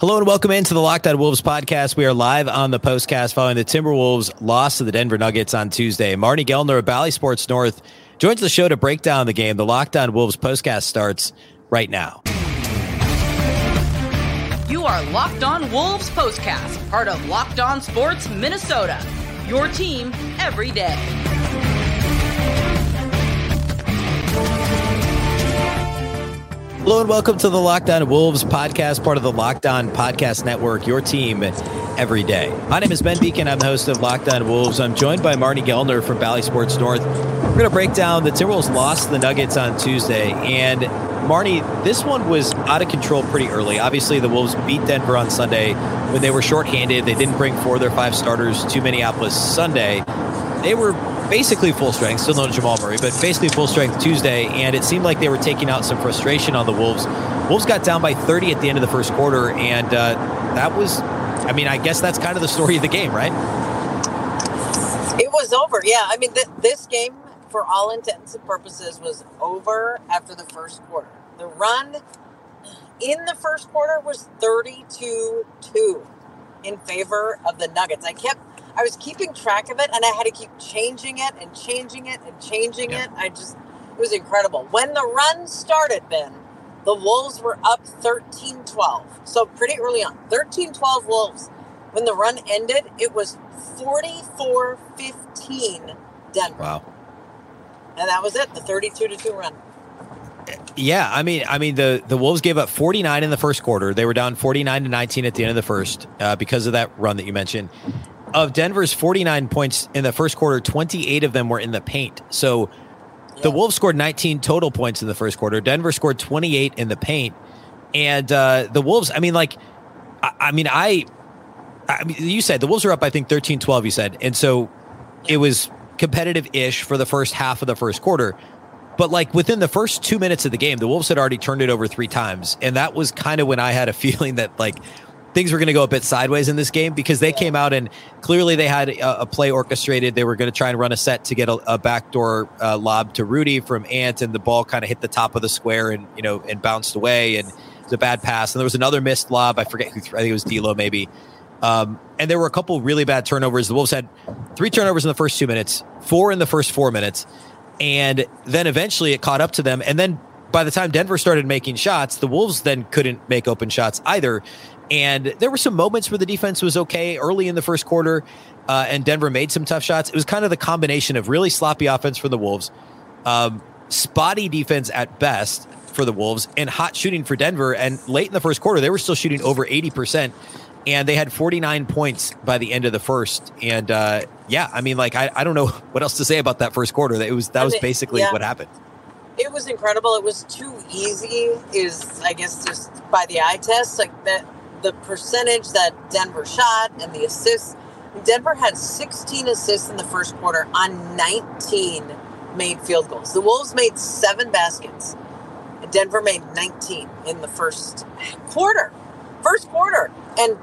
Hello and welcome into the Locked On Wolves podcast. We are live on the postcast following the Timberwolves loss to the Denver Nuggets on Tuesday. Marty Gellner of Bally Sports North joins the show to break down the game. The Locked On Wolves postcast starts right now. You are Locked On Wolves postcast, part of Locked On Sports Minnesota. Your team every day. Hello and welcome to the Locked On Wolves podcast, part of the Locked On Podcast Network, your team every day. My name is Ben Beccue. I'm the host of Locked On Wolves. I'm joined by Marty Gellner from Bally Sports North. We're going to break down the Timberwolves lost the Nuggets on Tuesday. And Marty, this one was out of control pretty early. Obviously, the Wolves beat Denver on Sunday when they were shorthanded. They didn't bring four of their five starters to Minneapolis Sunday. They were basically full strength, still no Jamal Murray, but basically full strength Tuesday. And it seemed like they were taking out some frustration on the Wolves. Wolves got down by 30 at the end of the first quarter, and uh, that was, I mean, I guess that's kind of the story of the game, right? It was over. Yeah. I mean, th- this game, for all intents and purposes, was over after the first quarter. The run in the first quarter was 32 2 in favor of the Nuggets. I kept I was keeping track of it and I had to keep changing it and changing it and changing yeah. it. I just, it was incredible. When the run started, Ben, the Wolves were up 13 12. So pretty early on, 13 12 Wolves. When the run ended, it was 44 15 Denver. Wow. And that was it, the 32 to 2 run. Yeah, I mean, I mean the the Wolves gave up 49 in the first quarter. They were down 49 to 19 at the end of the first uh, because of that run that you mentioned of Denver's 49 points in the first quarter, 28 of them were in the paint. So yeah. the Wolves scored 19 total points in the first quarter. Denver scored 28 in the paint. And uh, the Wolves, I mean, like, I, I mean, I, I mean, you said the Wolves are up, I think, 13 12, you said. And so it was competitive ish for the first half of the first quarter. But like within the first two minutes of the game, the Wolves had already turned it over three times. And that was kind of when I had a feeling that like things were going to go a bit sideways in this game because they came out and clearly they had a, a play orchestrated. They were going to try and run a set to get a, a backdoor uh, lob to Rudy from Ant, and the ball kind of hit the top of the square and you know and bounced away, and it was a bad pass. And there was another missed lob. I forget who. I think it was D'Lo maybe. Um, and there were a couple really bad turnovers. The Wolves had three turnovers in the first two minutes, four in the first four minutes, and then eventually it caught up to them. And then by the time Denver started making shots, the Wolves then couldn't make open shots either. And there were some moments where the defense was okay early in the first quarter, uh, and Denver made some tough shots. It was kind of the combination of really sloppy offense for the Wolves, um, spotty defense at best for the Wolves, and hot shooting for Denver. And late in the first quarter, they were still shooting over 80%, and they had 49 points by the end of the first. And uh, yeah, I mean, like, I, I don't know what else to say about that first quarter. It was That was basically yeah. what happened it was incredible. It was too easy, is I guess just by the eye test. Like that, the percentage that Denver shot and the assists. Denver had 16 assists in the first quarter on 19 made field goals. The Wolves made seven baskets. Denver made 19 in the first quarter. First quarter. And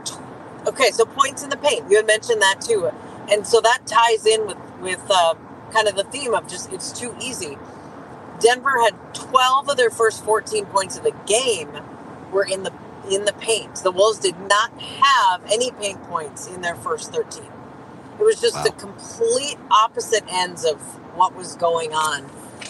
okay, so points in the paint. You had mentioned that too. And so that ties in with with uh, kind of the theme of just it's too easy. Denver had 12 of their first 14 points of the game were in the in the paint. The Wolves did not have any paint points in their first 13. It was just wow. the complete opposite ends of what was going on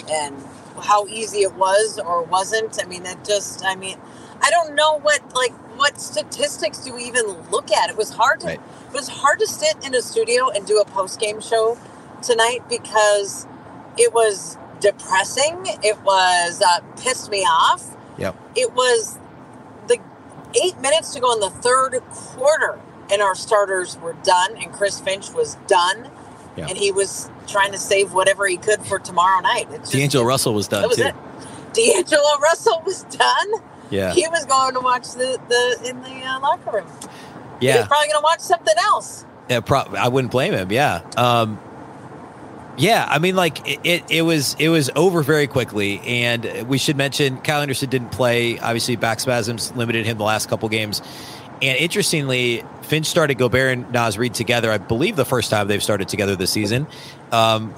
and how easy it was or wasn't. I mean, it just, I mean, I don't know what, like, what statistics do we even look at? It was hard to, right. it was hard to sit in a studio and do a post game show tonight because it was depressing. It was uh, pissed me off. Yep. It was eight minutes to go in the third quarter, and our starters were done, and Chris Finch was done, yeah. and he was trying to save whatever he could for tomorrow night. It's D'Angelo Russell was done was too. It. D'Angelo Russell was done. Yeah, he was going to watch the the in the uh, locker room. Yeah, he was probably going to watch something else. Yeah, pro- I wouldn't blame him. Yeah. Um, yeah, I mean, like it, it, it, was it was over very quickly, and we should mention Kyle Anderson didn't play. Obviously, back spasms limited him the last couple games. And interestingly, Finch started Gobert and Naz Reid together. I believe the first time they've started together this season. Um,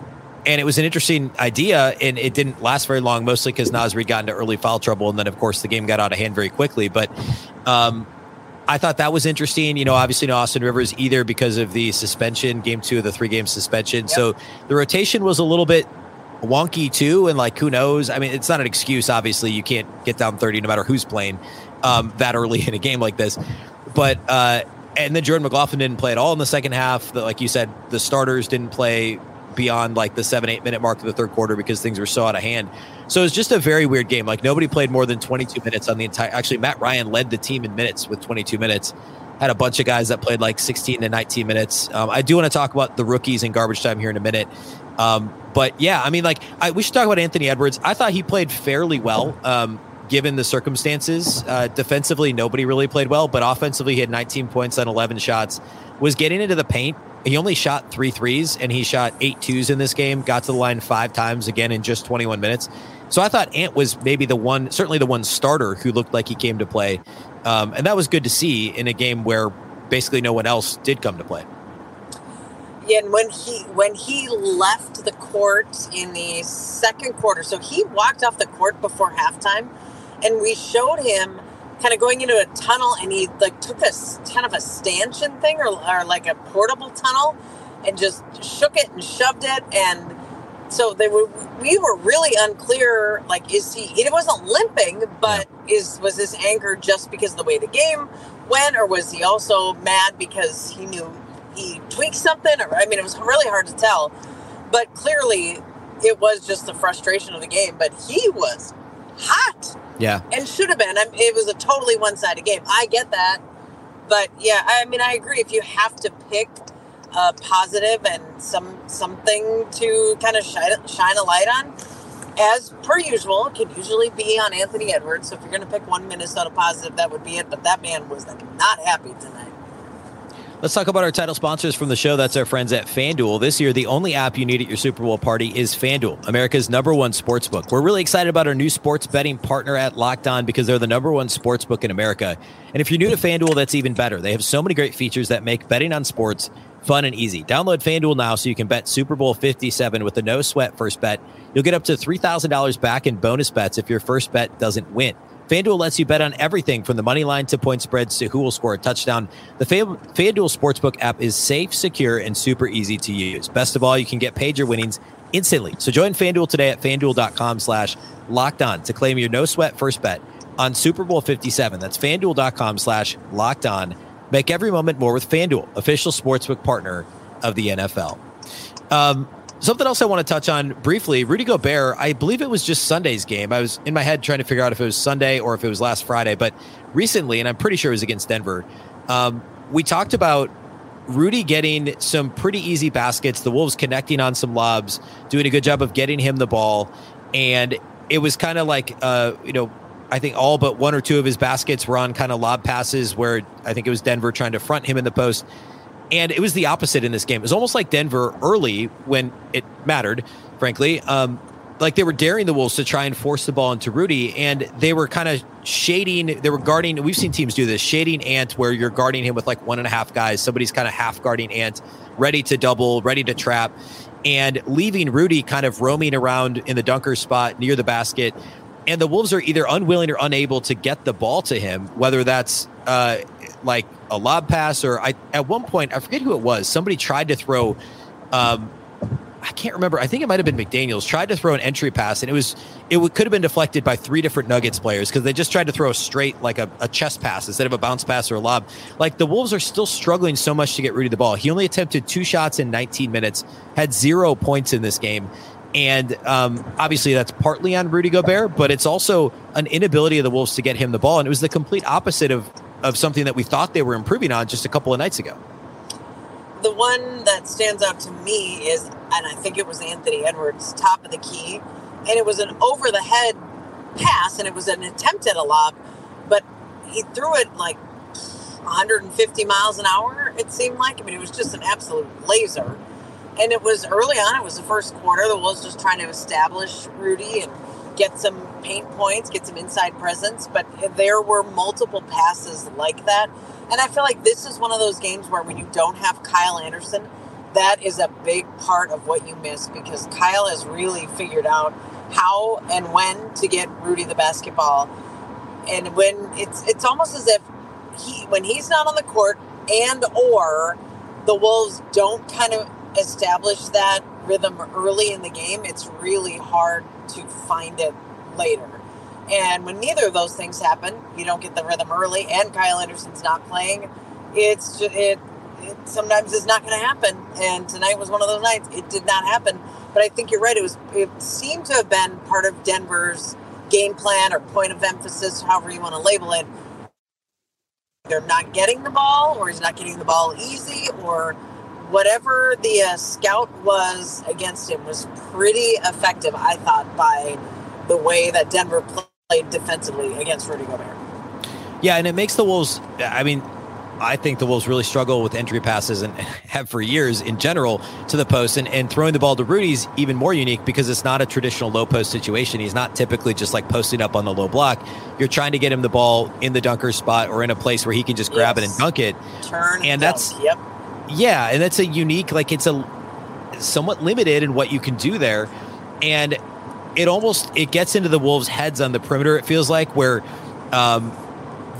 and it was an interesting idea, and it didn't last very long, mostly because Naz Reid got into early foul trouble, and then of course the game got out of hand very quickly. But um, I thought that was interesting. You know, obviously, no Austin Rivers either because of the suspension, game two of the three game suspension. Yep. So the rotation was a little bit wonky too. And like, who knows? I mean, it's not an excuse. Obviously, you can't get down 30 no matter who's playing um, that early in a game like this. But, uh, and then Jordan McLaughlin didn't play at all in the second half. The, like you said, the starters didn't play beyond like the seven, eight minute mark of the third quarter because things were so out of hand. So it was just a very weird game. Like nobody played more than 22 minutes on the entire. Actually, Matt Ryan led the team in minutes with 22 minutes. Had a bunch of guys that played like 16 to 19 minutes. Um, I do want to talk about the rookies in garbage time here in a minute. Um, but yeah, I mean, like I, we should talk about Anthony Edwards. I thought he played fairly well. Um, given the circumstances. Uh, defensively, nobody really played well, but offensively, he had 19 points on 11 shots. Was getting into the paint he only shot three threes and he shot eight twos in this game, got to the line five times again in just 21 minutes. So I thought Ant was maybe the one, certainly the one starter who looked like he came to play. Um, and that was good to see in a game where basically no one else did come to play. Yeah, and when he when he left the court in the second quarter, so he walked off the court before halftime, and we showed him kind of going into a tunnel and he like took a kind of a stanchion thing or, or like a portable tunnel and just shook it and shoved it. And so they were we were really unclear like is he it wasn't limping but is was this anger just because of the way the game went? Or was he also mad because he knew he tweaked something? Or i mean it was really hard to tell. But clearly it was just the frustration of the game. But he was hot yeah. And should have been. I mean, it was a totally one sided game. I get that. But yeah, I mean, I agree. If you have to pick a positive and some something to kind of shine, shine a light on, as per usual, it can usually be on Anthony Edwards. So if you're going to pick one Minnesota positive, that would be it. But that man was like not happy tonight. Let's talk about our title sponsors from the show. That's our friends at FanDuel. This year, the only app you need at your Super Bowl party is FanDuel, America's number one sports book. We're really excited about our new sports betting partner at Locked On because they're the number one sports book in America. And if you're new to FanDuel, that's even better. They have so many great features that make betting on sports fun and easy. Download FanDuel now so you can bet Super Bowl 57 with a no sweat first bet. You'll get up to $3,000 back in bonus bets if your first bet doesn't win. FanDuel lets you bet on everything from the money line to point spreads to who will score a touchdown. The FanDuel Sportsbook app is safe, secure, and super easy to use. Best of all, you can get paid your winnings instantly. So join FanDuel today at fanduel.com slash locked on to claim your no sweat first bet on Super Bowl 57. That's fanduel.com slash locked on. Make every moment more with FanDuel, official sportsbook partner of the NFL. Um, Something else I want to touch on briefly Rudy Gobert, I believe it was just Sunday's game. I was in my head trying to figure out if it was Sunday or if it was last Friday, but recently, and I'm pretty sure it was against Denver, um, we talked about Rudy getting some pretty easy baskets, the Wolves connecting on some lobs, doing a good job of getting him the ball. And it was kind of like, uh, you know, I think all but one or two of his baskets were on kind of lob passes where I think it was Denver trying to front him in the post. And it was the opposite in this game. It was almost like Denver early when it mattered, frankly. Um, like they were daring the Wolves to try and force the ball into Rudy, and they were kind of shading. They were guarding. We've seen teams do this shading Ant, where you're guarding him with like one and a half guys. Somebody's kind of half guarding Ant, ready to double, ready to trap, and leaving Rudy kind of roaming around in the dunker spot near the basket. And the Wolves are either unwilling or unable to get the ball to him, whether that's uh, like a lob pass or I at one point I forget who it was. Somebody tried to throw um I can't remember. I think it might have been McDaniels tried to throw an entry pass, and it was it w- could have been deflected by three different Nuggets players because they just tried to throw a straight like a, a chest pass instead of a bounce pass or a lob. Like the Wolves are still struggling so much to get Rudy the ball. He only attempted two shots in 19 minutes, had zero points in this game, and um, obviously that's partly on Rudy Gobert, but it's also an inability of the Wolves to get him the ball, and it was the complete opposite of of something that we thought they were improving on just a couple of nights ago. The one that stands out to me is, and I think it was Anthony Edwards, top of the key, and it was an over the head pass, and it was an attempt at a lob, but he threw it like 150 miles an hour. It seemed like. I mean, it was just an absolute laser. And it was early on. It was the first quarter. The Wolves just trying to establish Rudy and get some paint points, get some inside presence. But there were multiple passes like that. And I feel like this is one of those games where when you don't have Kyle Anderson, that is a big part of what you miss because Kyle has really figured out how and when to get Rudy the basketball. And when it's it's almost as if he when he's not on the court and or the Wolves don't kind of establish that rhythm early in the game, it's really hard to find it later. And when neither of those things happen, you don't get the rhythm early, and Kyle Anderson's not playing. It's just, it, it sometimes is not going to happen. And tonight was one of those nights. It did not happen. But I think you're right. It was. It seemed to have been part of Denver's game plan or point of emphasis, however you want to label it. They're not getting the ball, or he's not getting the ball easy, or whatever the uh, scout was against him was pretty effective, I thought, by the way that Denver played defensively against Rudy Gobert. Yeah, and it makes the Wolves. I mean, I think the Wolves really struggle with entry passes and have for years in general to the post. And, and throwing the ball to Rudy's even more unique because it's not a traditional low post situation. He's not typically just like posting up on the low block. You're trying to get him the ball in the dunker spot or in a place where he can just grab yes. it and dunk it. Turn and, and that's yep. Yeah, and that's a unique like it's a somewhat limited in what you can do there. And it almost it gets into the Wolves' heads on the perimeter. It feels like where um,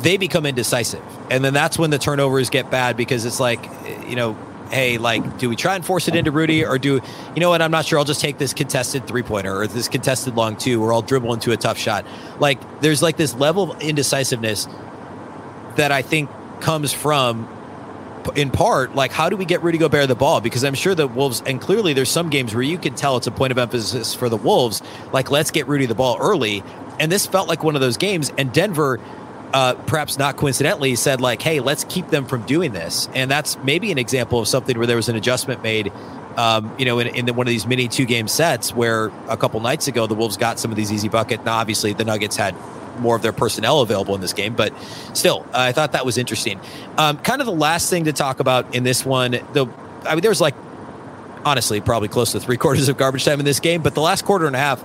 they become indecisive, and then that's when the turnovers get bad because it's like you know, hey, like, do we try and force it into Rudy, or do you know what? I'm not sure. I'll just take this contested three pointer or this contested long two, or I'll dribble into a tough shot. Like, there's like this level of indecisiveness that I think comes from in part, like how do we get Rudy Gobert the ball? Because I'm sure the Wolves, and clearly there's some games where you can tell it's a point of emphasis for the Wolves. Like let's get Rudy the ball early, and this felt like one of those games. And Denver, uh, perhaps not coincidentally, said like, "Hey, let's keep them from doing this." And that's maybe an example of something where there was an adjustment made. Um, you know, in, in the, one of these mini two game sets where a couple nights ago the Wolves got some of these easy bucket. Now, obviously, the Nuggets had more of their personnel available in this game. But still, I thought that was interesting. Um, kind of the last thing to talk about in this one, the I mean, there's like honestly probably close to three quarters of garbage time in this game, but the last quarter and a half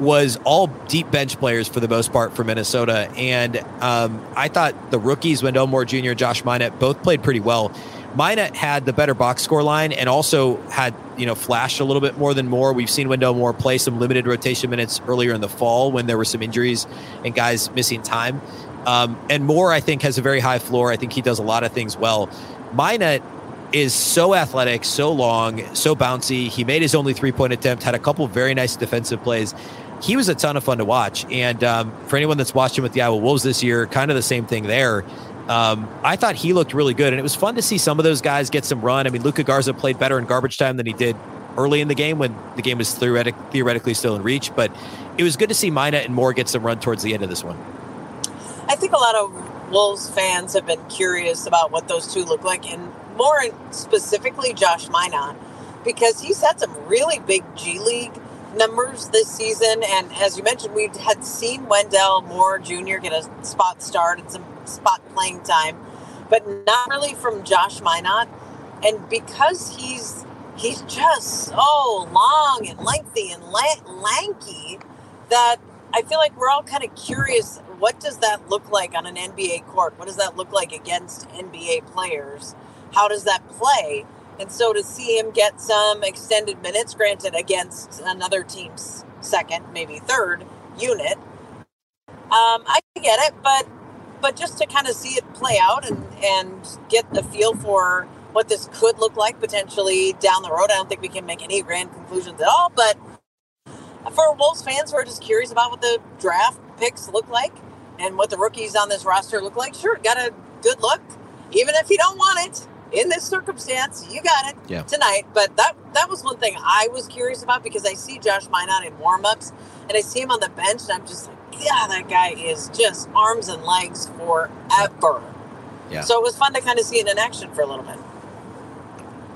was all deep bench players for the most part for Minnesota. And um, I thought the rookies, Wendell Moore Jr., Josh Minott, both played pretty well. Minott had the better box score line and also had, you know, flashed a little bit more than Moore. We've seen Wendell Moore play some limited rotation minutes earlier in the fall when there were some injuries and guys missing time. Um, and Moore, I think, has a very high floor. I think he does a lot of things well. Minott is so athletic, so long, so bouncy. He made his only three point attempt, had a couple very nice defensive plays. He was a ton of fun to watch. And um, for anyone that's watched him with the Iowa Wolves this year, kind of the same thing there. Um, I thought he looked really good, and it was fun to see some of those guys get some run. I mean, Luka Garza played better in garbage time than he did early in the game when the game was theoretic, theoretically still in reach. But it was good to see Minott and Moore get some run towards the end of this one. I think a lot of Wolves fans have been curious about what those two look like, and more specifically Josh Minott, because he's had some really big G League numbers this season. And as you mentioned, we had seen Wendell Moore Jr. get a spot start and some spot playing time, but not really from Josh Minott. And because he's he's just so long and lengthy and la- lanky that I feel like we're all kind of curious what does that look like on an NBA court? What does that look like against NBA players? How does that play? And so to see him get some extended minutes, granted against another team's second, maybe third unit, um, I get it, but but just to kind of see it play out and and get the feel for what this could look like potentially down the road. I don't think we can make any grand conclusions at all, but for Wolves fans who are just curious about what the draft picks look like and what the rookies on this roster look like, sure, got a good look, even if you don't want it in this circumstance, you got it yeah. tonight. But that that was one thing I was curious about because I see Josh Minott in warmups and I see him on the bench and I'm just like, yeah, that guy is just arms and legs forever. Yeah. So it was fun to kind of see it in action for a little bit.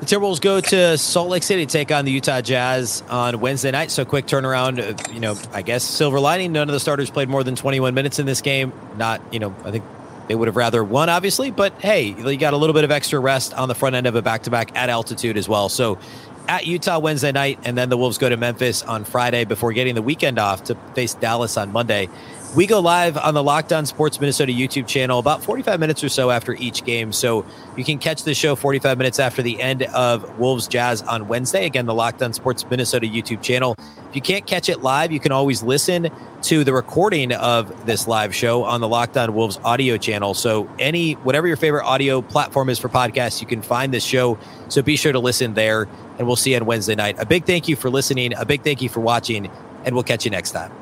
The Timberwolves go to Salt Lake City to take on the Utah Jazz on Wednesday night. So quick turnaround. Uh, you know, I guess silver lining. None of the starters played more than 21 minutes in this game. Not, you know, I think they would have rather won, obviously, but hey, you got a little bit of extra rest on the front end of a back to back at altitude as well. So at Utah Wednesday night, and then the Wolves go to Memphis on Friday before getting the weekend off to face Dallas on Monday. We go live on the Locked On Sports Minnesota YouTube channel about 45 minutes or so after each game. So you can catch the show 45 minutes after the end of Wolves Jazz on Wednesday. Again, the Locked On Sports Minnesota YouTube channel. If you can't catch it live, you can always listen to the recording of this live show on the Locked On Wolves audio channel. So any whatever your favorite audio platform is for podcasts, you can find this show. So be sure to listen there and we'll see you on Wednesday night. A big thank you for listening. A big thank you for watching, and we'll catch you next time.